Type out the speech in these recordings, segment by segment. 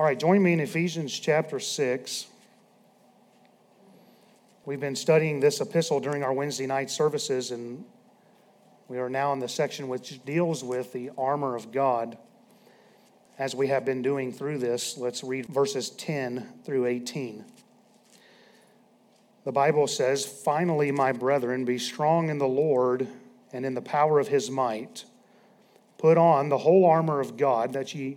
All right, join me in Ephesians chapter 6. We've been studying this epistle during our Wednesday night services, and we are now in the section which deals with the armor of God. As we have been doing through this, let's read verses 10 through 18. The Bible says, Finally, my brethren, be strong in the Lord and in the power of his might. Put on the whole armor of God that ye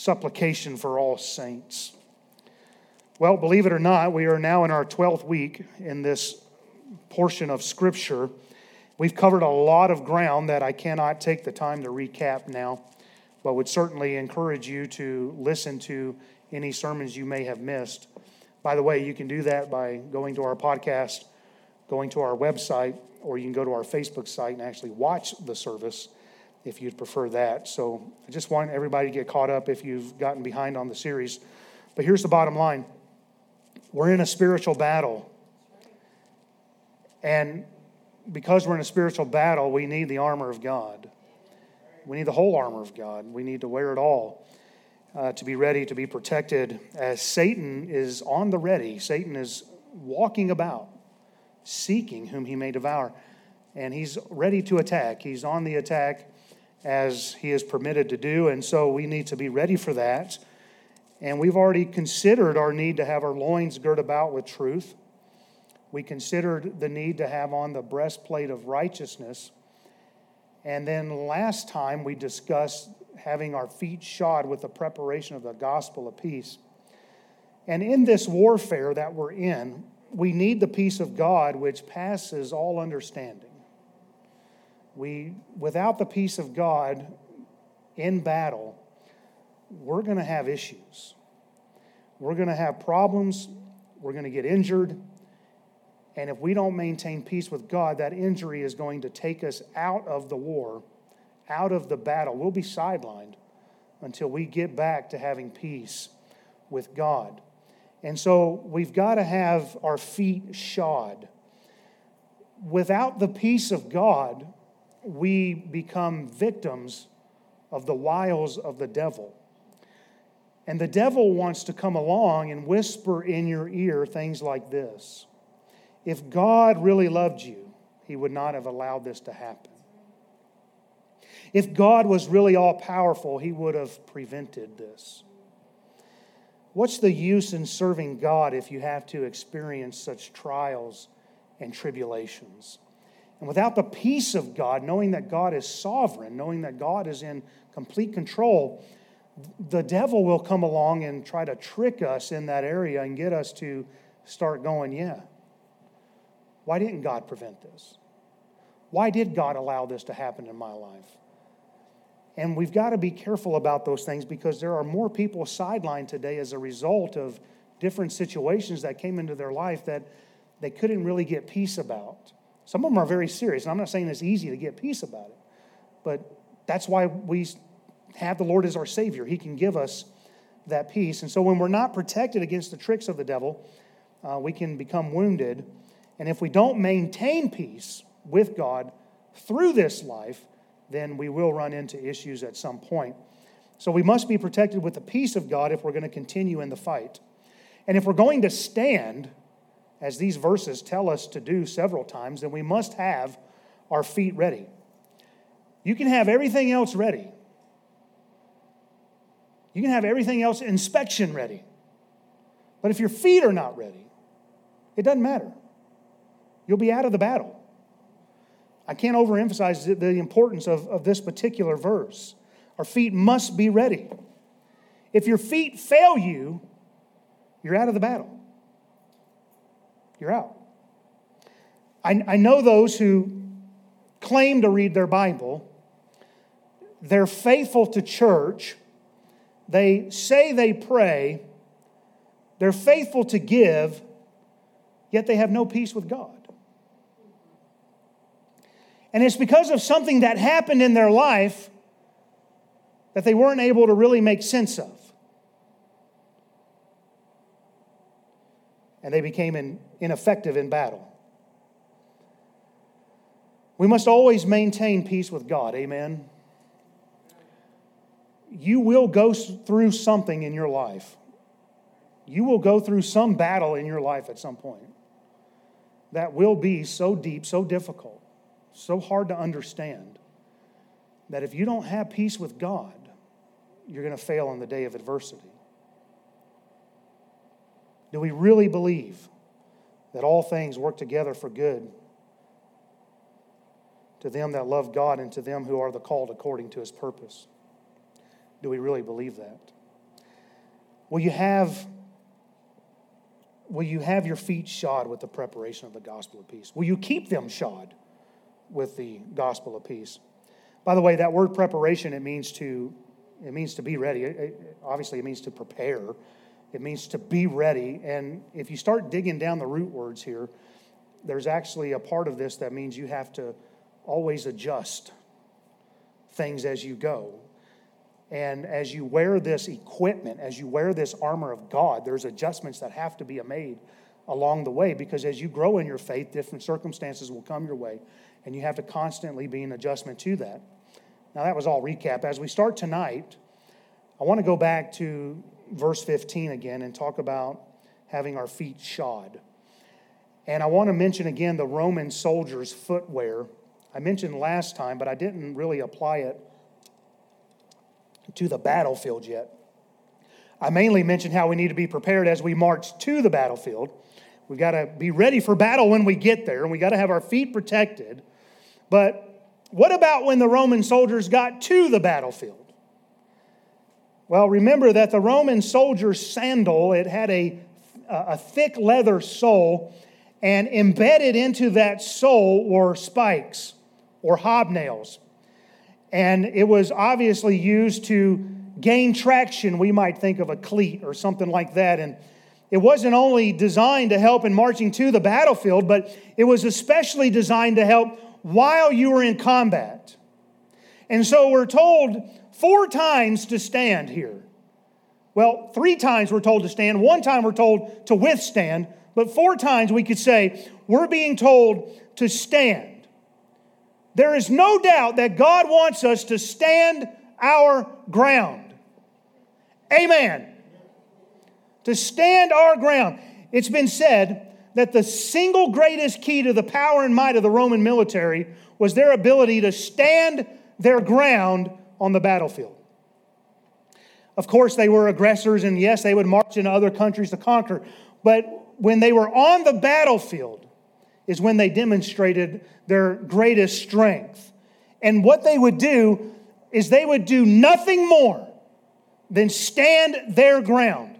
supplication for all saints. Well, believe it or not, we are now in our 12th week in this portion of Scripture. We've covered a lot of ground that I cannot take the time to recap now, but would certainly encourage you to listen to any sermons you may have missed. By the way, you can do that by going to our podcast, going to our website, or you can go to our Facebook site and actually watch the service if you'd prefer that. So I just want everybody to get caught up if you've gotten behind on the series. But here's the bottom line we're in a spiritual battle. And because we're in a spiritual battle, we need the armor of God. We need the whole armor of God. We need to wear it all uh, to be ready to be protected as Satan is on the ready. Satan is walking about, seeking whom he may devour. And he's ready to attack. He's on the attack as he is permitted to do. And so we need to be ready for that. And we've already considered our need to have our loins girt about with truth. We considered the need to have on the breastplate of righteousness. And then last time we discussed having our feet shod with the preparation of the gospel of peace. And in this warfare that we're in, we need the peace of God which passes all understanding. We, without the peace of God in battle, we're going to have issues. We're going to have problems. We're going to get injured. And if we don't maintain peace with God, that injury is going to take us out of the war, out of the battle. We'll be sidelined until we get back to having peace with God. And so we've got to have our feet shod. Without the peace of God, we become victims of the wiles of the devil. And the devil wants to come along and whisper in your ear things like this If God really loved you, he would not have allowed this to happen. If God was really all powerful, he would have prevented this. What's the use in serving God if you have to experience such trials and tribulations? And without the peace of God, knowing that God is sovereign, knowing that God is in complete control, the devil will come along and try to trick us in that area and get us to start going, yeah. Why didn't God prevent this? Why did God allow this to happen in my life? And we've got to be careful about those things because there are more people sidelined today as a result of different situations that came into their life that they couldn't really get peace about. Some of them are very serious. And I'm not saying it's easy to get peace about it, but that's why we have the Lord as our Savior. He can give us that peace. And so when we're not protected against the tricks of the devil, uh, we can become wounded. And if we don't maintain peace with God through this life, then we will run into issues at some point. So we must be protected with the peace of God if we're going to continue in the fight. And if we're going to stand, as these verses tell us to do several times, then we must have our feet ready. You can have everything else ready. You can have everything else inspection ready. But if your feet are not ready, it doesn't matter. you'll be out of the battle. I can't overemphasize the importance of, of this particular verse. Our feet must be ready. If your feet fail you, you're out of the battle. You're out. I, I know those who claim to read their Bible, they're faithful to church, they say they pray, they're faithful to give, yet they have no peace with God. And it's because of something that happened in their life that they weren't able to really make sense of. And they became in, ineffective in battle. We must always maintain peace with God. Amen. You will go through something in your life. You will go through some battle in your life at some point that will be so deep, so difficult, so hard to understand that if you don't have peace with God, you're going to fail on the day of adversity. Do we really believe that all things work together for good to them that love God and to them who are the called according to his purpose? Do we really believe that? Will you have will you have your feet shod with the preparation of the gospel of peace? Will you keep them shod with the gospel of peace? By the way, that word preparation it means to it means to be ready. It, obviously, it means to prepare. It means to be ready. And if you start digging down the root words here, there's actually a part of this that means you have to always adjust things as you go. And as you wear this equipment, as you wear this armor of God, there's adjustments that have to be made along the way because as you grow in your faith, different circumstances will come your way, and you have to constantly be in adjustment to that. Now, that was all recap. As we start tonight, I want to go back to verse 15 again and talk about having our feet shod. And I want to mention again the Roman soldiers' footwear. I mentioned last time, but I didn't really apply it to the battlefield yet. I mainly mentioned how we need to be prepared as we march to the battlefield. We've got to be ready for battle when we get there, and we got to have our feet protected. But what about when the Roman soldiers got to the battlefield? Well, remember that the Roman soldier's sandal, it had a, a thick leather sole, and embedded into that sole were spikes or hobnails. And it was obviously used to gain traction. We might think of a cleat or something like that. And it wasn't only designed to help in marching to the battlefield, but it was especially designed to help while you were in combat. And so we're told four times to stand here. Well, three times we're told to stand, one time we're told to withstand, but four times we could say we're being told to stand. There is no doubt that God wants us to stand our ground. Amen. To stand our ground. It's been said that the single greatest key to the power and might of the Roman military was their ability to stand their ground on the battlefield. Of course, they were aggressors, and yes, they would march into other countries to conquer. But when they were on the battlefield, is when they demonstrated their greatest strength. And what they would do is they would do nothing more than stand their ground.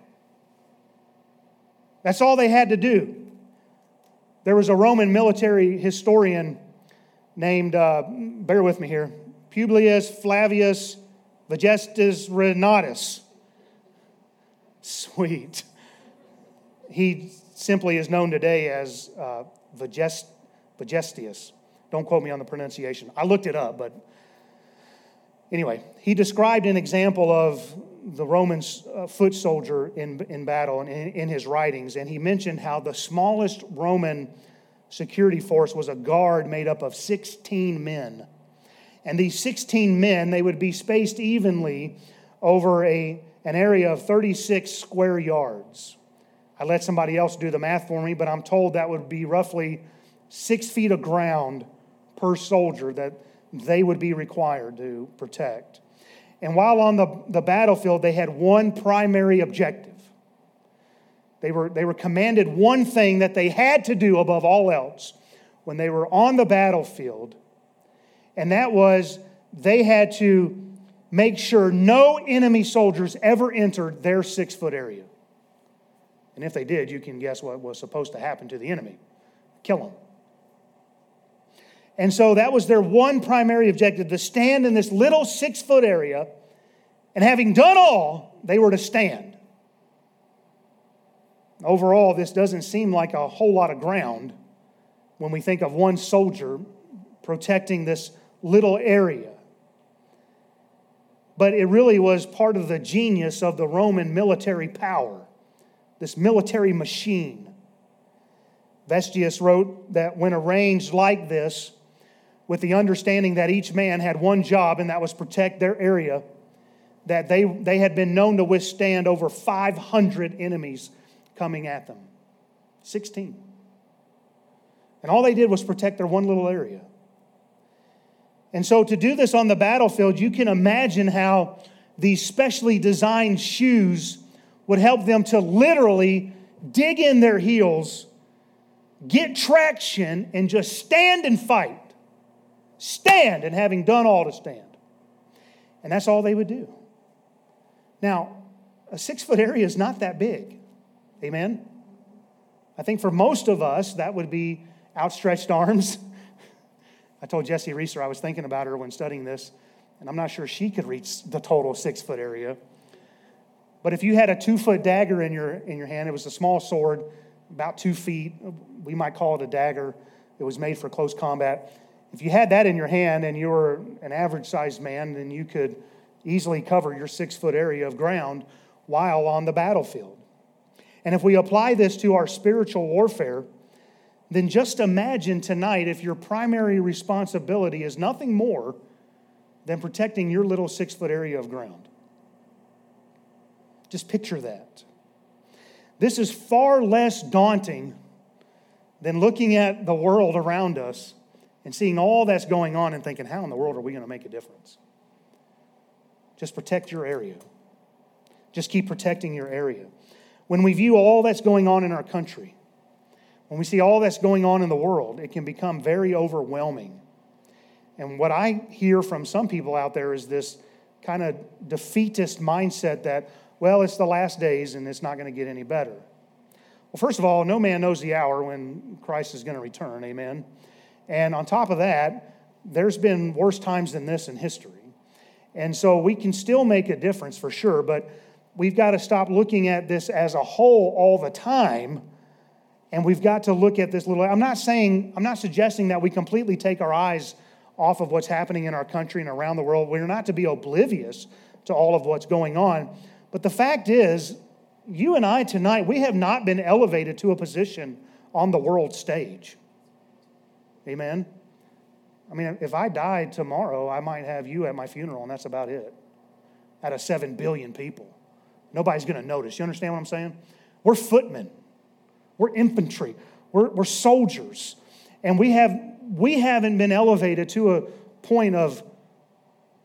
That's all they had to do. There was a Roman military historian named, uh, bear with me here, Publius Flavius Vegestus Renatus. Sweet. He simply is known today as uh, Vegest, Vegestius. Don't quote me on the pronunciation. I looked it up, but anyway, he described an example of the Roman uh, foot soldier in, in battle in, in his writings, and he mentioned how the smallest Roman security force was a guard made up of 16 men. And these 16 men, they would be spaced evenly over a, an area of 36 square yards. I let somebody else do the math for me, but I'm told that would be roughly six feet of ground per soldier that they would be required to protect. And while on the, the battlefield, they had one primary objective. They were, they were commanded one thing that they had to do above all else when they were on the battlefield, and that was they had to make sure no enemy soldiers ever entered their six foot area. And if they did, you can guess what was supposed to happen to the enemy kill them. And so that was their one primary objective to stand in this little six foot area. And having done all, they were to stand. Overall, this doesn't seem like a whole lot of ground when we think of one soldier protecting this little area. But it really was part of the genius of the Roman military power, this military machine. Vestius wrote that when arranged like this, with the understanding that each man had one job, and that was protect their area, that they, they had been known to withstand over 500 enemies coming at them. 16. And all they did was protect their one little area. And so, to do this on the battlefield, you can imagine how these specially designed shoes would help them to literally dig in their heels, get traction, and just stand and fight. Stand, and having done all to stand. And that's all they would do. Now, a six foot area is not that big. Amen? I think for most of us, that would be outstretched arms. I told Jesse Reeser I was thinking about her when studying this, and I'm not sure she could reach the total six foot area. But if you had a two foot dagger in your, in your hand, it was a small sword, about two feet. We might call it a dagger. It was made for close combat. If you had that in your hand and you were an average sized man, then you could easily cover your six foot area of ground while on the battlefield. And if we apply this to our spiritual warfare, then just imagine tonight if your primary responsibility is nothing more than protecting your little six foot area of ground. Just picture that. This is far less daunting than looking at the world around us and seeing all that's going on and thinking, how in the world are we going to make a difference? Just protect your area. Just keep protecting your area. When we view all that's going on in our country, when we see all that's going on in the world, it can become very overwhelming. And what I hear from some people out there is this kind of defeatist mindset that, well, it's the last days and it's not going to get any better. Well, first of all, no man knows the hour when Christ is going to return. Amen. And on top of that, there's been worse times than this in history. And so we can still make a difference for sure, but we've got to stop looking at this as a whole all the time. And we've got to look at this little. I'm not saying, I'm not suggesting that we completely take our eyes off of what's happening in our country and around the world. We're not to be oblivious to all of what's going on. But the fact is, you and I tonight, we have not been elevated to a position on the world stage. Amen? I mean, if I died tomorrow, I might have you at my funeral, and that's about it. Out of seven billion people. Nobody's going to notice. You understand what I'm saying? We're footmen, we're infantry, we're, we're soldiers. And we, have, we haven't been elevated to a point of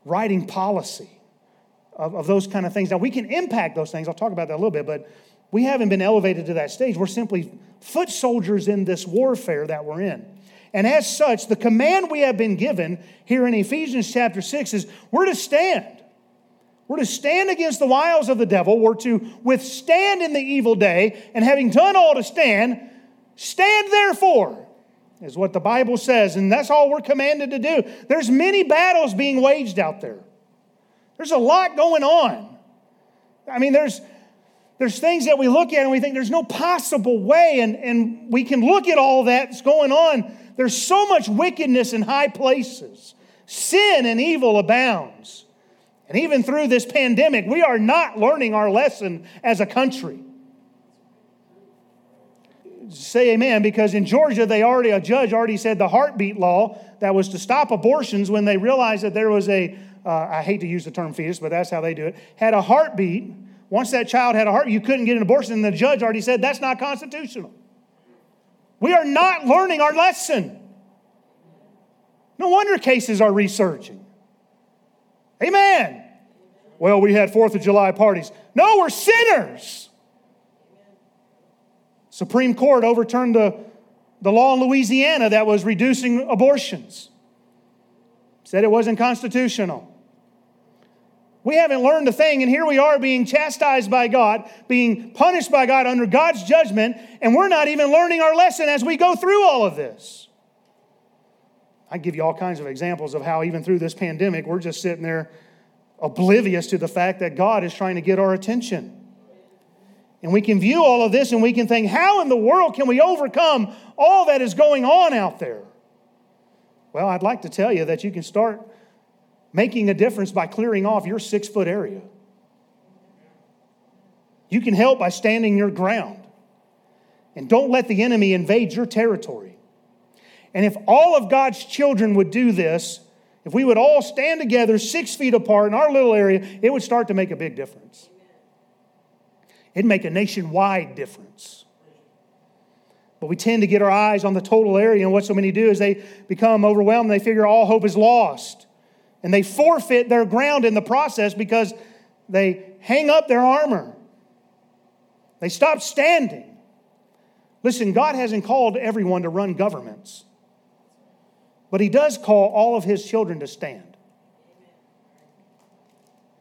writing policy, of, of those kind of things. Now, we can impact those things. I'll talk about that a little bit, but we haven't been elevated to that stage. We're simply foot soldiers in this warfare that we're in. And as such, the command we have been given here in Ephesians chapter 6 is we're to stand. We're to stand against the wiles of the devil. We're to withstand in the evil day. And having done all to stand, stand therefore, is what the Bible says. And that's all we're commanded to do. There's many battles being waged out there. There's a lot going on. I mean, there's there's things that we look at and we think there's no possible way, and, and we can look at all that's going on there's so much wickedness in high places. Sin and evil abounds. And even through this pandemic, we are not learning our lesson as a country. Say amen, because in Georgia, they already, a judge already said the heartbeat law that was to stop abortions when they realized that there was a uh, I hate to use the term fetus, but that's how they do it, had a heartbeat. Once that child had a heart, you couldn't get an abortion, and the judge already said that's not constitutional. We are not learning our lesson. No wonder cases are resurging. Amen. Well, we had Fourth of July parties. No, we're sinners. Supreme Court overturned the, the law in Louisiana that was reducing abortions. Said it wasn't constitutional. We haven't learned a thing, and here we are being chastised by God, being punished by God under God's judgment, and we're not even learning our lesson as we go through all of this. I give you all kinds of examples of how, even through this pandemic, we're just sitting there oblivious to the fact that God is trying to get our attention. And we can view all of this and we can think, how in the world can we overcome all that is going on out there? Well, I'd like to tell you that you can start making a difference by clearing off your six foot area. You can help by standing your ground. And don't let the enemy invade your territory. And if all of God's children would do this, if we would all stand together six feet apart in our little area, it would start to make a big difference. It'd make a nationwide difference. But we tend to get our eyes on the total area, and what so many do is they become overwhelmed. They figure all hope is lost. And they forfeit their ground in the process because they hang up their armor. They stop standing. Listen, God hasn't called everyone to run governments, but He does call all of His children to stand.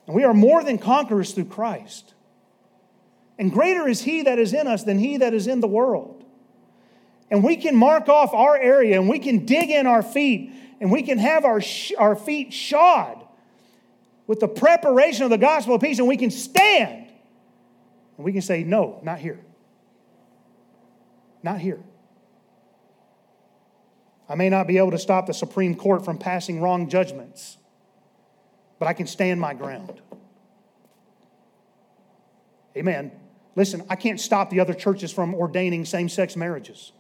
And we are more than conquerors through Christ. And greater is He that is in us than He that is in the world. And we can mark off our area and we can dig in our feet and we can have our, sh- our feet shod with the preparation of the gospel of peace and we can stand and we can say, No, not here. Not here. I may not be able to stop the Supreme Court from passing wrong judgments, but I can stand my ground. Amen. Listen, I can't stop the other churches from ordaining same sex marriages.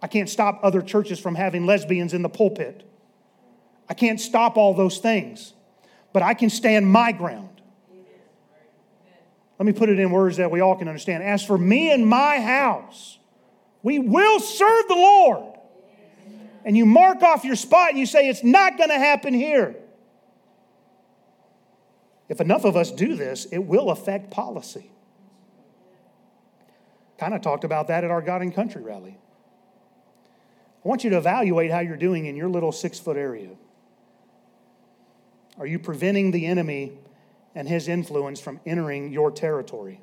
I can't stop other churches from having lesbians in the pulpit. I can't stop all those things, but I can stand my ground. Let me put it in words that we all can understand. As for me and my house, we will serve the Lord. And you mark off your spot and you say, it's not going to happen here. If enough of us do this, it will affect policy. Kind of talked about that at our God and Country rally. I want you to evaluate how you're doing in your little six foot area. Are you preventing the enemy and his influence from entering your territory?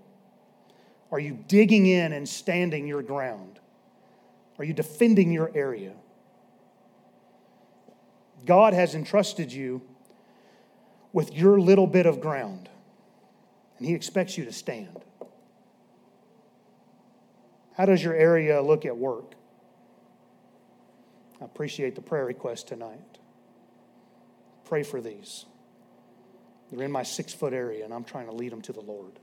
Are you digging in and standing your ground? Are you defending your area? God has entrusted you with your little bit of ground, and He expects you to stand. How does your area look at work? I appreciate the prayer request tonight. Pray for these. They're in my six foot area, and I'm trying to lead them to the Lord.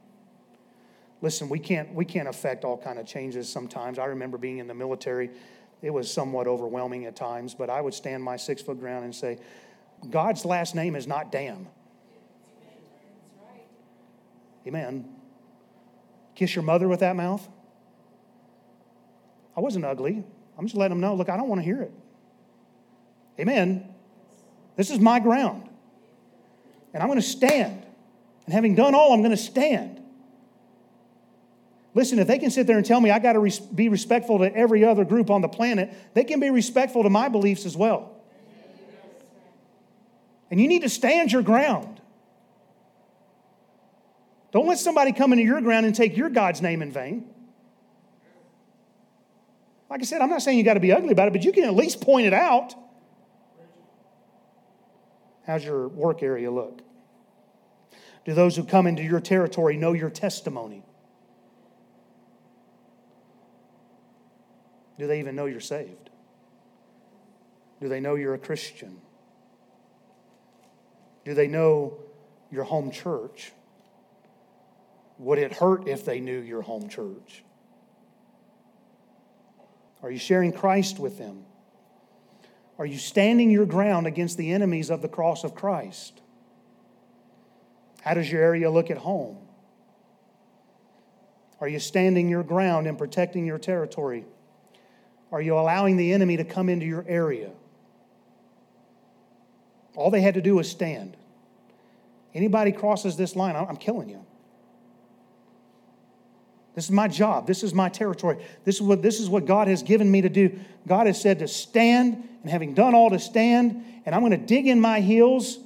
Listen, we can't, we can't affect all kind of changes sometimes. I remember being in the military. It was somewhat overwhelming at times, but I would stand my six foot ground and say, God's last name is not damn. Amen. Kiss your mother with that mouth? I wasn't ugly. I'm just letting them know, look, I don't want to hear it. Amen. This is my ground. And I'm going to stand. And having done all, I'm going to stand. Listen, if they can sit there and tell me I got to res- be respectful to every other group on the planet, they can be respectful to my beliefs as well. And you need to stand your ground. Don't let somebody come into your ground and take your God's name in vain. Like I said, I'm not saying you got to be ugly about it, but you can at least point it out. How's your work area look? Do those who come into your territory know your testimony? Do they even know you're saved? Do they know you're a Christian? Do they know your home church? Would it hurt if they knew your home church? Are you sharing Christ with them? Are you standing your ground against the enemies of the cross of Christ? How does your area look at home? Are you standing your ground and protecting your territory? Are you allowing the enemy to come into your area? All they had to do was stand. Anybody crosses this line, I'm killing you. This is my job. This is my territory. This is what, this is what God has given me to do. God has said to stand, and having done all to stand, and I'm going to dig in my heels.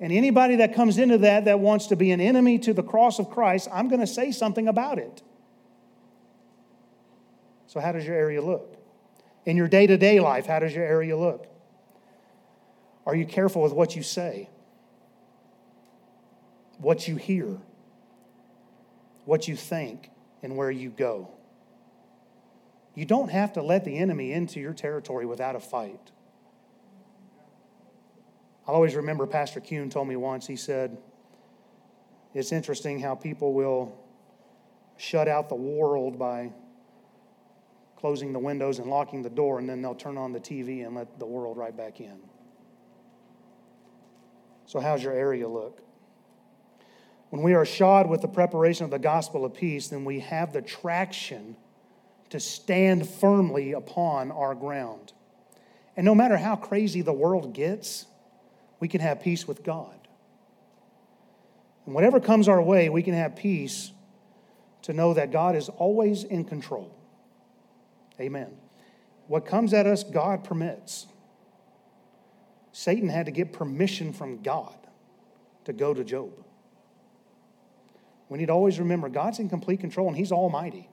And anybody that comes into that that wants to be an enemy to the cross of Christ, I'm going to say something about it. So, how does your area look? In your day to day life, how does your area look? Are you careful with what you say? What you hear? What you think? And where you go? You don't have to let the enemy into your territory without a fight. I always remember Pastor Kuhn told me once, he said, It's interesting how people will shut out the world by closing the windows and locking the door, and then they'll turn on the TV and let the world right back in. So, how's your area look? When we are shod with the preparation of the gospel of peace, then we have the traction to stand firmly upon our ground. And no matter how crazy the world gets, we can have peace with God. And whatever comes our way, we can have peace to know that God is always in control. Amen. What comes at us, God permits. Satan had to get permission from God to go to Job. We need to always remember God's in complete control and He's almighty.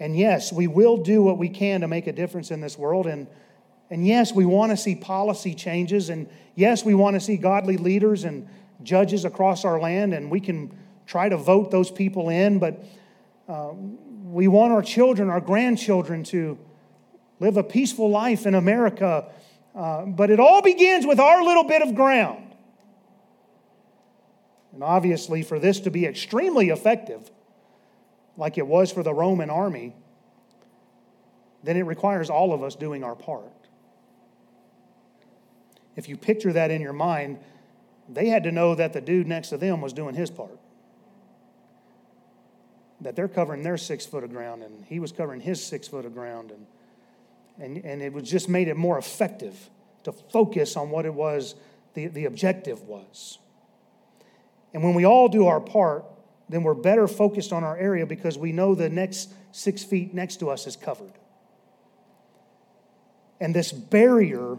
And yes, we will do what we can to make a difference in this world. And, and yes, we want to see policy changes. And yes, we want to see godly leaders and judges across our land. And we can try to vote those people in. But uh, we want our children, our grandchildren to live a peaceful life in America. Uh, but it all begins with our little bit of ground. And obviously, for this to be extremely effective, like it was for the Roman army, then it requires all of us doing our part. If you picture that in your mind, they had to know that the dude next to them was doing his part that they're covering their six foot of ground and he was covering his six foot of ground and and, and it was just made it more effective to focus on what it was the, the objective was. And when we all do our part then we're better focused on our area because we know the next six feet next to us is covered. And this barrier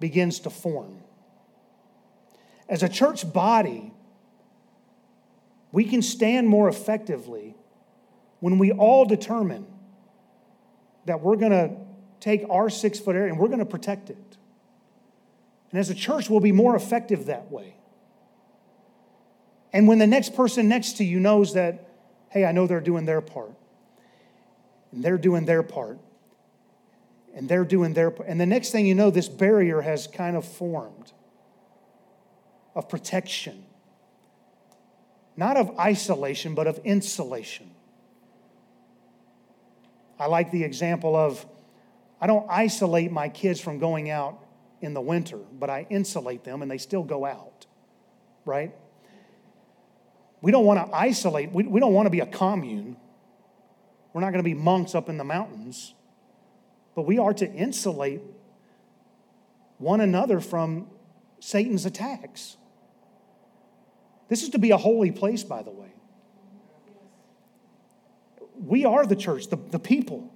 begins to form. As a church body we can stand more effectively when we all determine that we're going to take our six foot area and we're going to protect it. And as a church, we'll be more effective that way. And when the next person next to you knows that, hey, I know they're doing their part, and they're doing their part, and they're doing their part, and the next thing you know, this barrier has kind of formed of protection not of isolation, but of insulation. I like the example of I don't isolate my kids from going out in the winter, but I insulate them and they still go out, right? We don't want to isolate, we, we don't want to be a commune. We're not going to be monks up in the mountains, but we are to insulate one another from Satan's attacks. This is to be a holy place, by the way. We are the church, the, the people.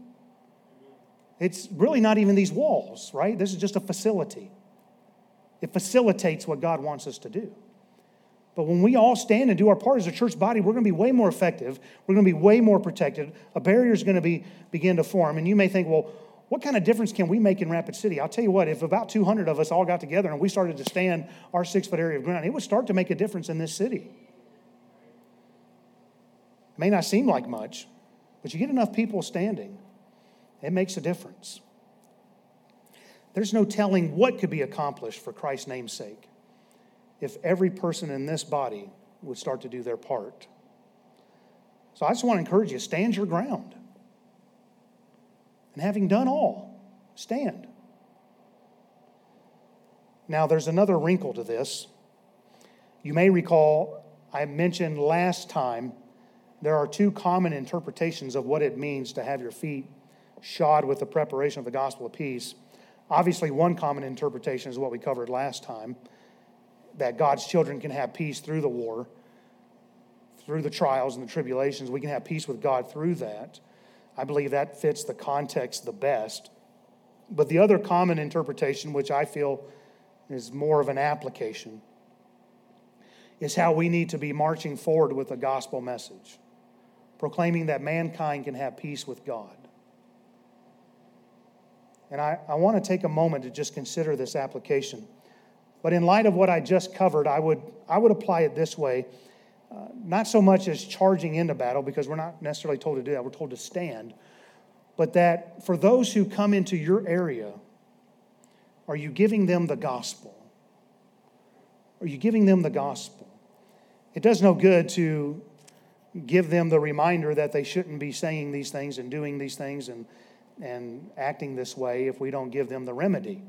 It's really not even these walls, right? This is just a facility. It facilitates what God wants us to do. But when we all stand and do our part as a church body, we're going to be way more effective. We're going to be way more protected. A barrier is going to be, begin to form. And you may think, well, what kind of difference can we make in Rapid City? I'll tell you what, if about 200 of us all got together and we started to stand our six foot area of ground, it would start to make a difference in this city. It may not seem like much, but you get enough people standing, it makes a difference. There's no telling what could be accomplished for Christ's name's sake if every person in this body would start to do their part. So I just want to encourage you stand your ground. And having done all, stand. Now, there's another wrinkle to this. You may recall I mentioned last time there are two common interpretations of what it means to have your feet shod with the preparation of the gospel of peace. Obviously, one common interpretation is what we covered last time that God's children can have peace through the war, through the trials and the tribulations. We can have peace with God through that. I believe that fits the context the best. But the other common interpretation, which I feel is more of an application, is how we need to be marching forward with the gospel message, proclaiming that mankind can have peace with God. And I, I want to take a moment to just consider this application. But in light of what I just covered, I would, I would apply it this way uh, not so much as charging into battle, because we're not necessarily told to do that, we're told to stand, but that for those who come into your area, are you giving them the gospel? Are you giving them the gospel? It does no good to give them the reminder that they shouldn't be saying these things and doing these things and, and acting this way if we don't give them the remedy.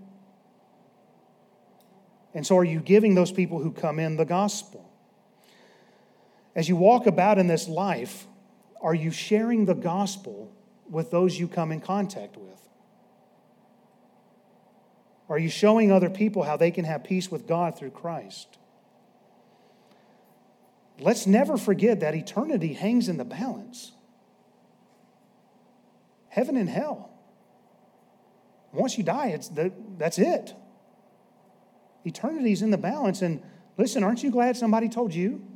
And so, are you giving those people who come in the gospel? As you walk about in this life, are you sharing the gospel with those you come in contact with? Are you showing other people how they can have peace with God through Christ? Let's never forget that eternity hangs in the balance. Heaven and hell. Once you die, it's the, that's it. Eternity's in the balance. And listen, aren't you glad somebody told you?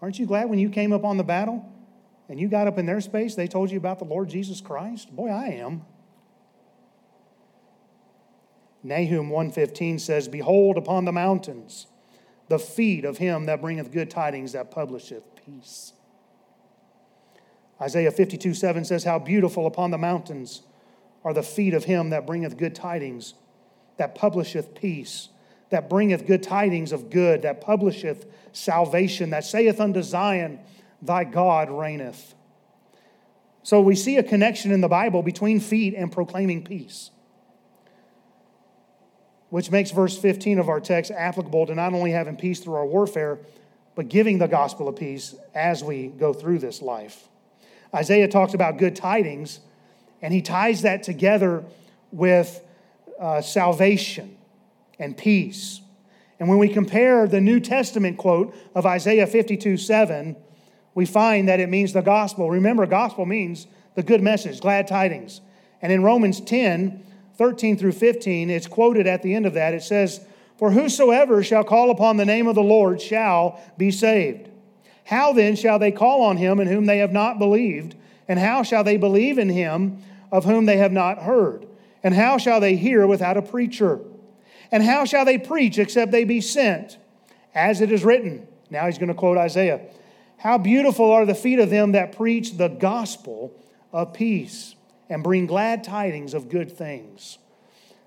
Aren't you glad when you came up on the battle and you got up in their space, they told you about the Lord Jesus Christ? Boy, I am. Nahum 1:15 says, "Behold upon the mountains the feet of him that bringeth good tidings that publisheth peace." Isaiah 52 7 says, How beautiful upon the mountains are the feet of him that bringeth good tidings, that publisheth peace, that bringeth good tidings of good, that publisheth salvation, that saith unto Zion, Thy God reigneth. So we see a connection in the Bible between feet and proclaiming peace, which makes verse 15 of our text applicable to not only having peace through our warfare, but giving the gospel of peace as we go through this life. Isaiah talks about good tidings, and he ties that together with uh, salvation and peace. And when we compare the New Testament quote of Isaiah 52 7, we find that it means the gospel. Remember, gospel means the good message, glad tidings. And in Romans 10 13 through 15, it's quoted at the end of that. It says, For whosoever shall call upon the name of the Lord shall be saved. How then shall they call on him in whom they have not believed? And how shall they believe in him of whom they have not heard? And how shall they hear without a preacher? And how shall they preach except they be sent? As it is written. Now he's going to quote Isaiah. How beautiful are the feet of them that preach the gospel of peace and bring glad tidings of good things.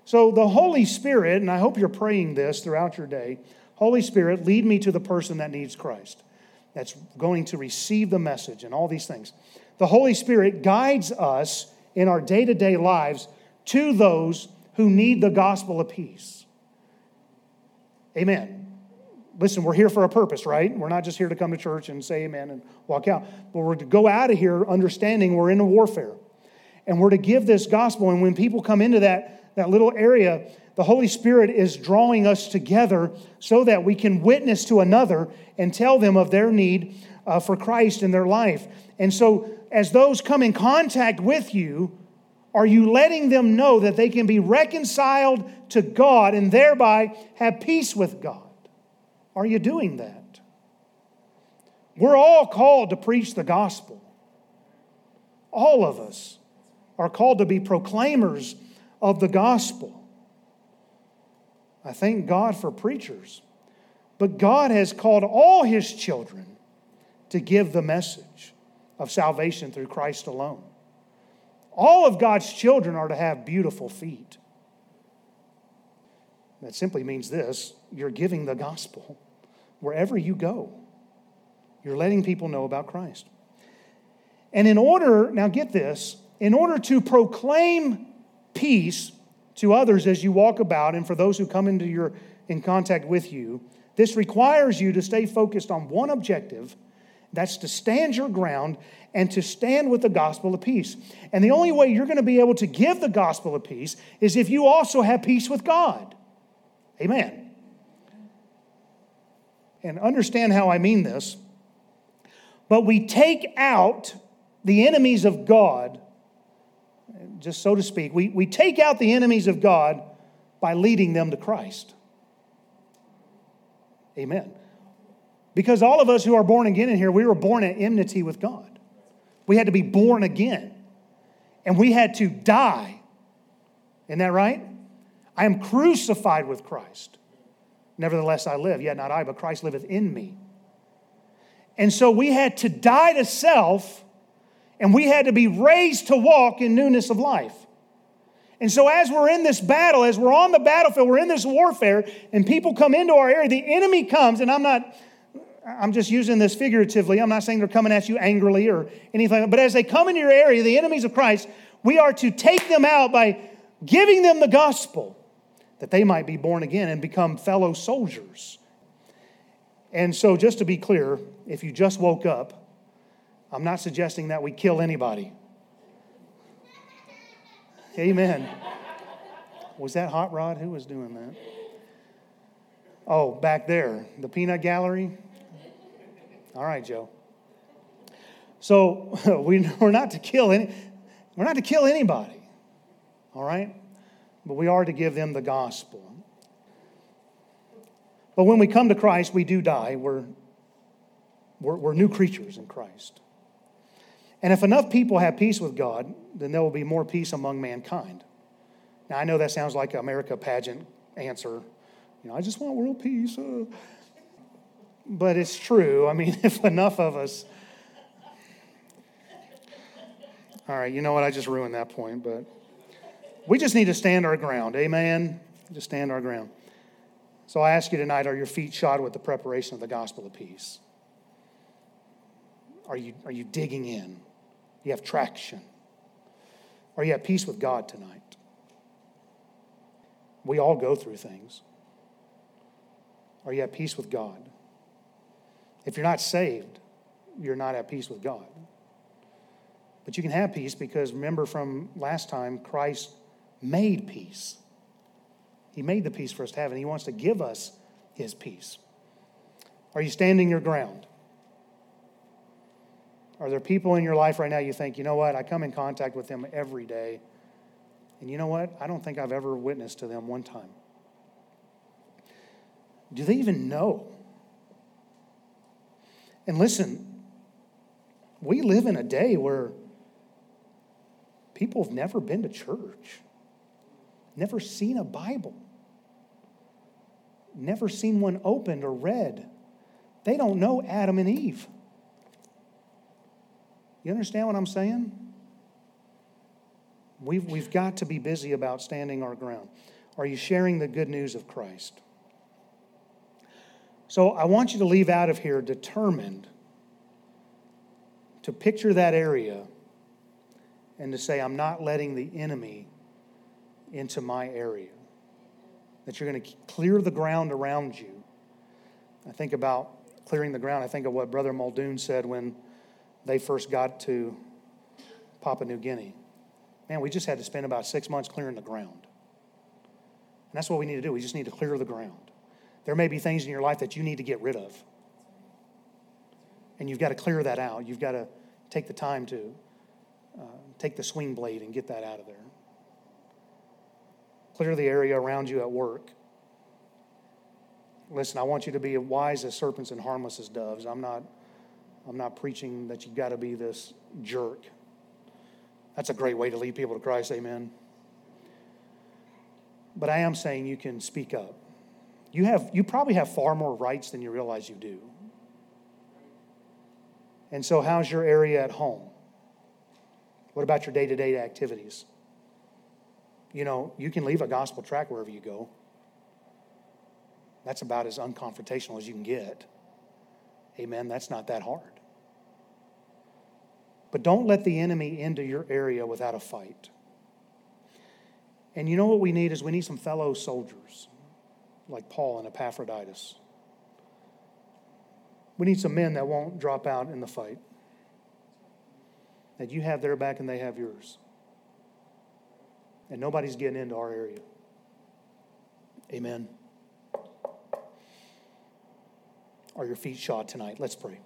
So the Holy Spirit, and I hope you're praying this throughout your day Holy Spirit, lead me to the person that needs Christ, that's going to receive the message and all these things. The Holy Spirit guides us in our day to day lives to those who need the gospel of peace. Amen. Listen, we're here for a purpose, right? We're not just here to come to church and say amen and walk out, but we're to go out of here understanding we're in a warfare. And we're to give this gospel. And when people come into that, that little area, the Holy Spirit is drawing us together so that we can witness to another and tell them of their need uh, for Christ in their life. And so, as those come in contact with you, are you letting them know that they can be reconciled to God and thereby have peace with God? Are you doing that? We're all called to preach the gospel. All of us are called to be proclaimers of the gospel. I thank God for preachers. But God has called all his children to give the message of salvation through Christ alone. All of God's children are to have beautiful feet. That simply means this you're giving the gospel wherever you go. You're letting people know about Christ. And in order, now get this, in order to proclaim peace to others as you walk about and for those who come into your in contact with you, this requires you to stay focused on one objective that's to stand your ground and to stand with the gospel of peace. And the only way you're going to be able to give the gospel of peace is if you also have peace with God. Amen. and understand how I mean this, but we take out the enemies of God, just so to speak, we, we take out the enemies of God by leading them to Christ. Amen. Because all of us who are born again in here, we were born at enmity with God. We had to be born again. And we had to die. Isn't that right? I am crucified with Christ. Nevertheless, I live, yet not I, but Christ liveth in me. And so we had to die to self, and we had to be raised to walk in newness of life. And so, as we're in this battle, as we're on the battlefield, we're in this warfare, and people come into our area, the enemy comes, and I'm not, I'm just using this figuratively. I'm not saying they're coming at you angrily or anything, but as they come into your area, the enemies of Christ, we are to take them out by giving them the gospel that they might be born again and become fellow soldiers. And so, just to be clear, if you just woke up, I'm not suggesting that we kill anybody. Amen. Was that Hot Rod? Who was doing that? Oh, back there, the peanut gallery. All right, Joe. So we, we're not to kill any, we're not to kill anybody. All right? But we are to give them the gospel. But when we come to Christ, we do die. We're, we're, we're new creatures in Christ. And if enough people have peace with God, then there will be more peace among mankind. Now, I know that sounds like America pageant answer. You know, I just want world peace. Uh. But it's true. I mean, if enough of us. All right, you know what? I just ruined that point, but we just need to stand our ground. Amen? Just stand our ground. So I ask you tonight are your feet shod with the preparation of the gospel of peace? Are you, are you digging in? Do You have traction. Are you at peace with God tonight? We all go through things. Are you at peace with God? If you're not saved, you're not at peace with God. But you can have peace because remember from last time, Christ made peace. He made the peace for us to have, and He wants to give us His peace. Are you standing your ground? Are there people in your life right now you think, you know what, I come in contact with them every day, and you know what, I don't think I've ever witnessed to them one time? Do they even know? And listen, we live in a day where people have never been to church, never seen a Bible, never seen one opened or read. They don't know Adam and Eve. You understand what I'm saying? We've, we've got to be busy about standing our ground. Are you sharing the good news of Christ? So I want you to leave out of here determined to picture that area and to say, I'm not letting the enemy into my area. That you're going to clear the ground around you. I think about clearing the ground. I think of what Brother Muldoon said when they first got to Papua New Guinea. Man, we just had to spend about six months clearing the ground. And that's what we need to do. We just need to clear the ground. There may be things in your life that you need to get rid of. And you've got to clear that out. You've got to take the time to uh, take the swing blade and get that out of there. Clear the area around you at work. Listen, I want you to be wise as serpents and harmless as doves. I'm not I'm not preaching that you've got to be this jerk. That's a great way to lead people to Christ, amen. But I am saying you can speak up. You, have, you probably have far more rights than you realize you do. And so, how's your area at home? What about your day to day activities? You know, you can leave a gospel track wherever you go. That's about as unconfrontational as you can get. Amen. That's not that hard. But don't let the enemy into your area without a fight. And you know what we need is we need some fellow soldiers like Paul and Epaphroditus. We need some men that won't drop out in the fight. That you have their back and they have yours. And nobody's getting into our area. Amen. are your feet shod tonight? Let's pray.